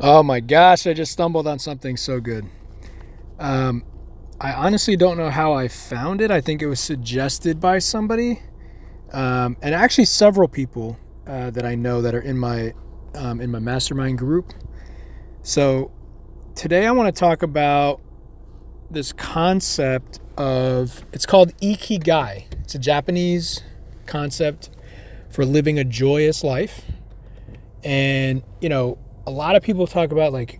Oh my gosh, I just stumbled on something so good. Um, I honestly don't know how I found it. I think it was suggested by somebody, um, and actually several people uh, that I know that are in my um, in my mastermind group. So today I want to talk about this concept of it's called ikigai. It's a Japanese concept for living a joyous life, and you know a lot of people talk about like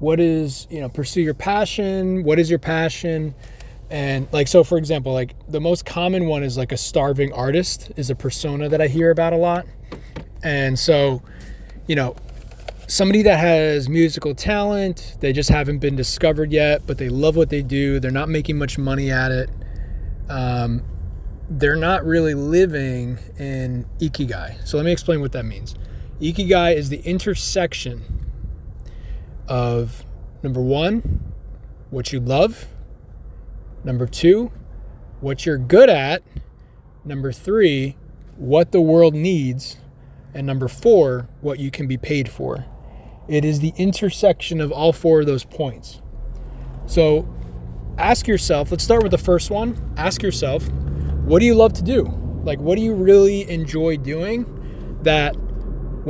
what is you know pursue your passion what is your passion? And like so for example like the most common one is like a starving artist is a persona that i hear about a lot. And so you know somebody that has musical talent they just haven't been discovered yet but they love what they do they're not making much money at it um, they're not really living in ikigai. So let me explain what that means Ikigai is the intersection of number one, what you love, number two, what you're good at, number three, what the world needs, and number four, what you can be paid for. It is the intersection of all four of those points. So ask yourself, let's start with the first one. Ask yourself, what do you love to do? Like, what do you really enjoy doing that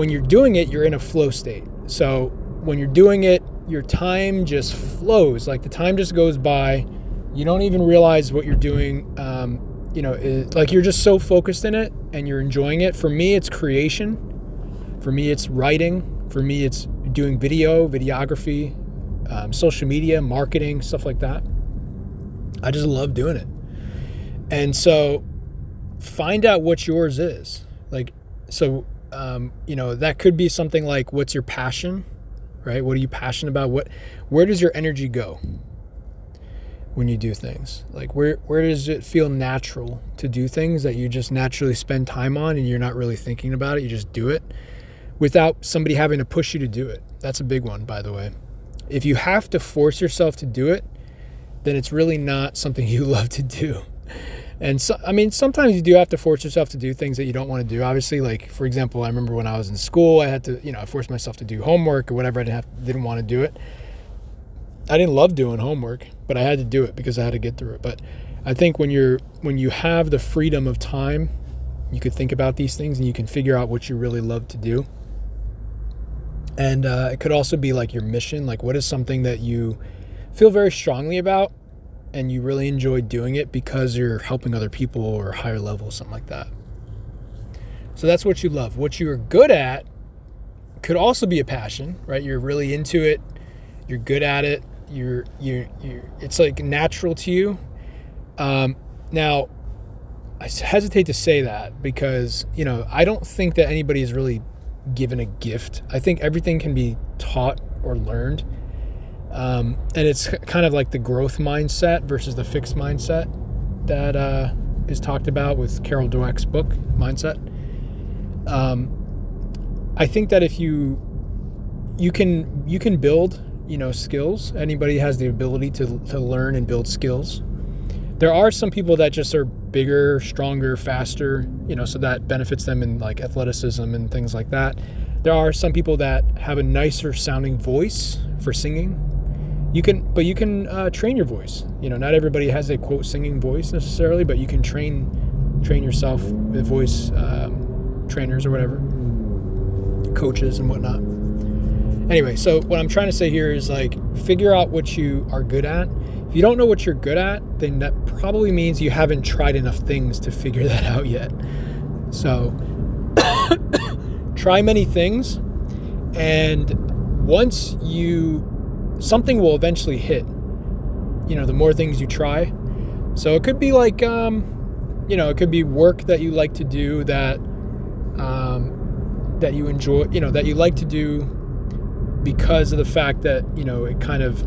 when you're doing it, you're in a flow state. So when you're doing it, your time just flows. Like the time just goes by. You don't even realize what you're doing. Um, you know, it, like you're just so focused in it and you're enjoying it. For me, it's creation. For me, it's writing. For me, it's doing video, videography, um, social media, marketing, stuff like that. I just love doing it. And so find out what yours is. Like, so um, you know, that could be something like what's your passion, right? What are you passionate about? What, where does your energy go when you do things? Like where, where does it feel natural to do things that you just naturally spend time on and you're not really thinking about it? You just do it without somebody having to push you to do it. That's a big one, by the way. If you have to force yourself to do it, then it's really not something you love to do. And so, I mean, sometimes you do have to force yourself to do things that you don't want to do. Obviously, like for example, I remember when I was in school, I had to, you know, I forced myself to do homework or whatever. I didn't have, didn't want to do it. I didn't love doing homework, but I had to do it because I had to get through it. But I think when you're when you have the freedom of time, you could think about these things and you can figure out what you really love to do. And uh, it could also be like your mission, like what is something that you feel very strongly about and you really enjoy doing it because you're helping other people or higher level, something like that. So that's what you love. What you're good at could also be a passion, right? You're really into it. You're good at it. You're you you. It's like natural to you. Um, now, I hesitate to say that because you know I don't think that anybody is really given a gift. I think everything can be taught or learned. Um, and it's kind of like the growth mindset versus the fixed mindset that uh, is talked about with Carol Dweck's book, Mindset. Um, I think that if you you can you can build you know skills. Anybody has the ability to to learn and build skills. There are some people that just are bigger, stronger, faster, you know, so that benefits them in like athleticism and things like that. There are some people that have a nicer sounding voice for singing you can but you can uh, train your voice. You know not everybody has a quote singing voice necessarily but you can train train yourself with voice um, trainers or whatever coaches and whatnot. Anyway so what i'm trying to say here is like figure out what you are good at. If you don't know what you're good at then that probably means you haven't tried enough things to figure that out yet. So try many things and once you something will eventually hit. You know, the more things you try. So it could be like, um, you know, it could be work that you like to do that um, that you enjoy. You know, that you like to do because of the fact that you know it kind of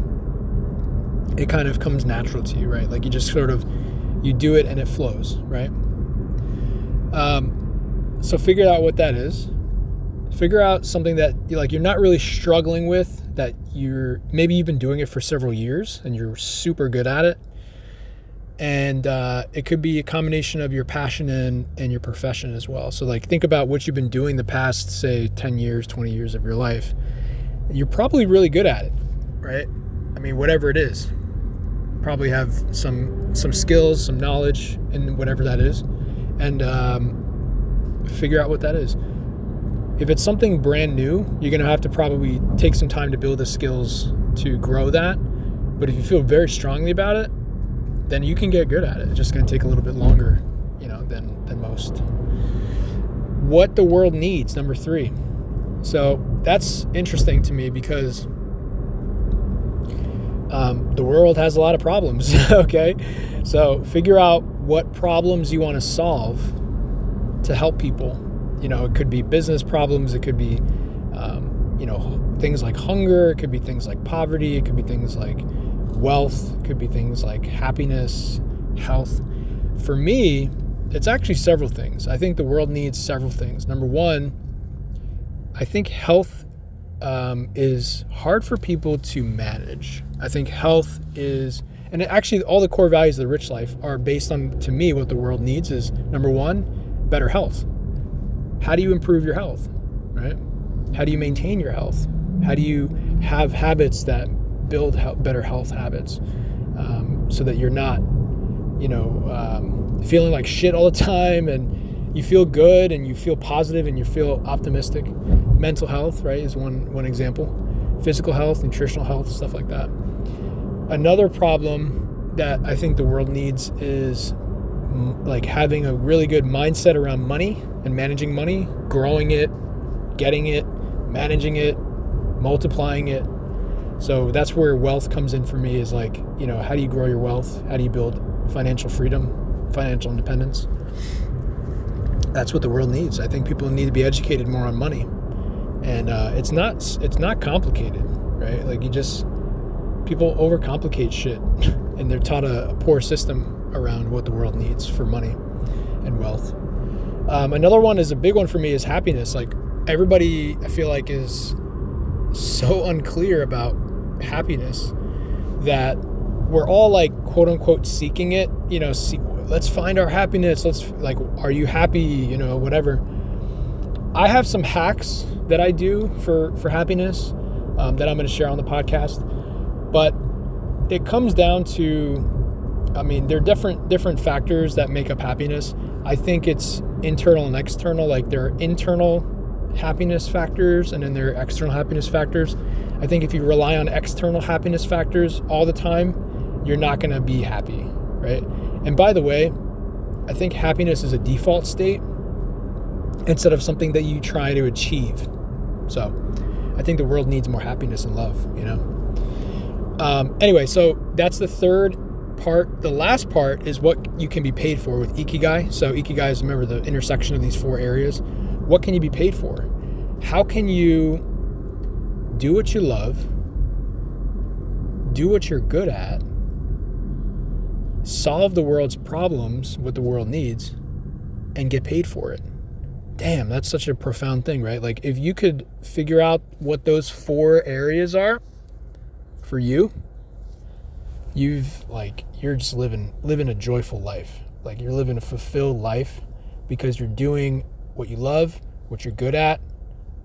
it kind of comes natural to you, right? Like you just sort of you do it and it flows, right? Um, so figure out what that is figure out something that you like you're not really struggling with that you're maybe you've been doing it for several years and you're super good at it. And uh, it could be a combination of your passion and, and your profession as well. So like think about what you've been doing the past say 10 years 20 years of your life. You're probably really good at it, right? I mean, whatever it is, probably have some some skills, some knowledge in whatever that is, and um, figure out what that is. If it's something brand new, you're gonna have to probably take some time to build the skills to grow that. But if you feel very strongly about it, then you can get good at it. It's just gonna take a little bit longer, you know, than than most. What the world needs, number three. So that's interesting to me because um, the world has a lot of problems. okay, so figure out what problems you want to solve to help people. You know, it could be business problems. It could be, um, you know, things like hunger. It could be things like poverty. It could be things like wealth. It could be things like happiness, health. For me, it's actually several things. I think the world needs several things. Number one, I think health um, is hard for people to manage. I think health is, and actually, all the core values of the rich life are based on, to me, what the world needs is number one, better health. How do you improve your health, right? How do you maintain your health? How do you have habits that build better health habits um, so that you're not, you know, um, feeling like shit all the time and you feel good and you feel positive and you feel optimistic? mental health, right, is one one example. Physical health, nutritional health, stuff like that. Another problem that I think the world needs is like having a really good mindset around money and managing money, growing it, getting it, managing it, multiplying it. So that's where wealth comes in for me is like, you know, how do you grow your wealth? How do you build financial freedom, financial independence? That's what the world needs. I think people need to be educated more on money and uh, it's not it's not complicated, right? Like you just people overcomplicate shit, and they're taught a, a, poor system around what the world needs for money and wealth. Um, another one is a big one for me is happiness. Like everybody, I feel like is so unclear about happiness that we're all like quote unquote seeking it. You know, see, let's find our happiness. Let's like, are you happy? You know, whatever. I have some hacks that I do for for happiness um, that I'm going to share on the podcast. But it comes down to, I mean, there are different different factors that make up happiness. I think it's internal and external. Like there are internal happiness factors and then there are external happiness factors. I think if you rely on external happiness factors all the time, you're not going to be happy, right? And by the way, I think happiness is a default state instead of something that you try to achieve. So I think the world needs more happiness and love, you know? Um, anyway, so that's the third part. The last part is what you can be paid for with Ikigai. So, Ikigai is, remember, the intersection of these four areas. What can you be paid for? How can you do what you love, do what you're good at, solve the world's problems, what the world needs, and get paid for it? damn, that's such a profound thing, right? Like if you could figure out what those four areas are for you, you've like you're just living living a joyful life. Like you're living a fulfilled life because you're doing what you love, what you're good at,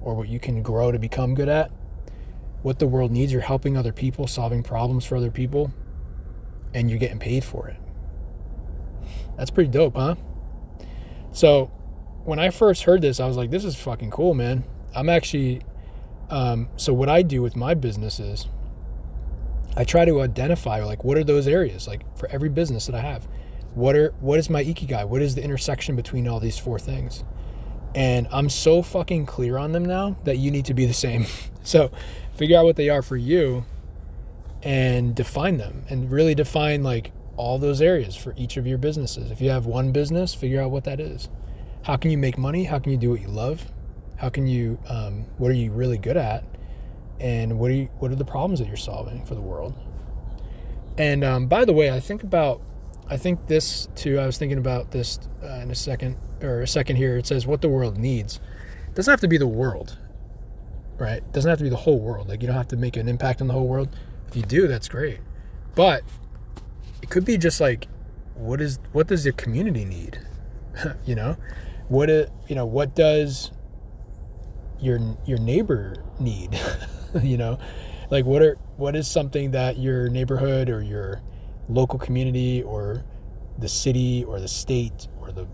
or what you can grow to become good at. What the world needs, you're helping other people, solving problems for other people, and you're getting paid for it. That's pretty dope, huh? So, when I first heard this, I was like, this is fucking cool, man. I'm actually, um, so what I do with my business is I try to identify like what are those areas like for every business that I have. What are what is my ikigai? What is the intersection between all these four things? And I'm so fucking clear on them now that you need to be the same. so figure out what they are for you and define them and really define like all those areas for each of your businesses. If you have one business, figure out what that is how can you make money? How can you do what you love? How can you, um, what are you really good at? And what are you, what are the problems that you're solving for the world? And um, by the way, I think about, I think this too. I was thinking about this uh, in a second or a second here. It says what the world needs. It doesn't have to be the world, right? It doesn't have to be the whole world. Like you don't have to make an impact on the whole world. If you do, that's great. But it could be just like, what is what does your community need? you know, what it, you know what does your your neighbor need you know, like what are what is something that your neighborhood or your local community or the city or the state or the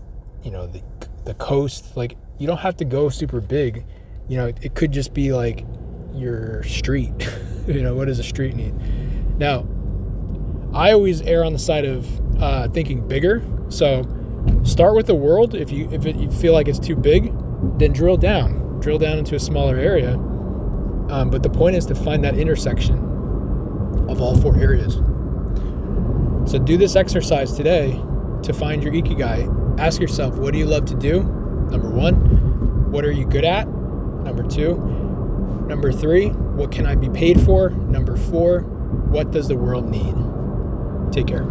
you know the the coast like you don't have to go super big. You know it could just be like your street. You know what does a street need? Now i always err on the side of uh, thinking bigger. So start with the world. If you if it, you feel like it's too big then drill down. Drill down into a smaller area um, but the point is to find that intersection of all four areas so do this exercise today to find your ikigai. Ask yourself, what do you love to do? Number one, what are you good at? Number two, number three, what can I be paid for? Number four, what does the world need? Take care.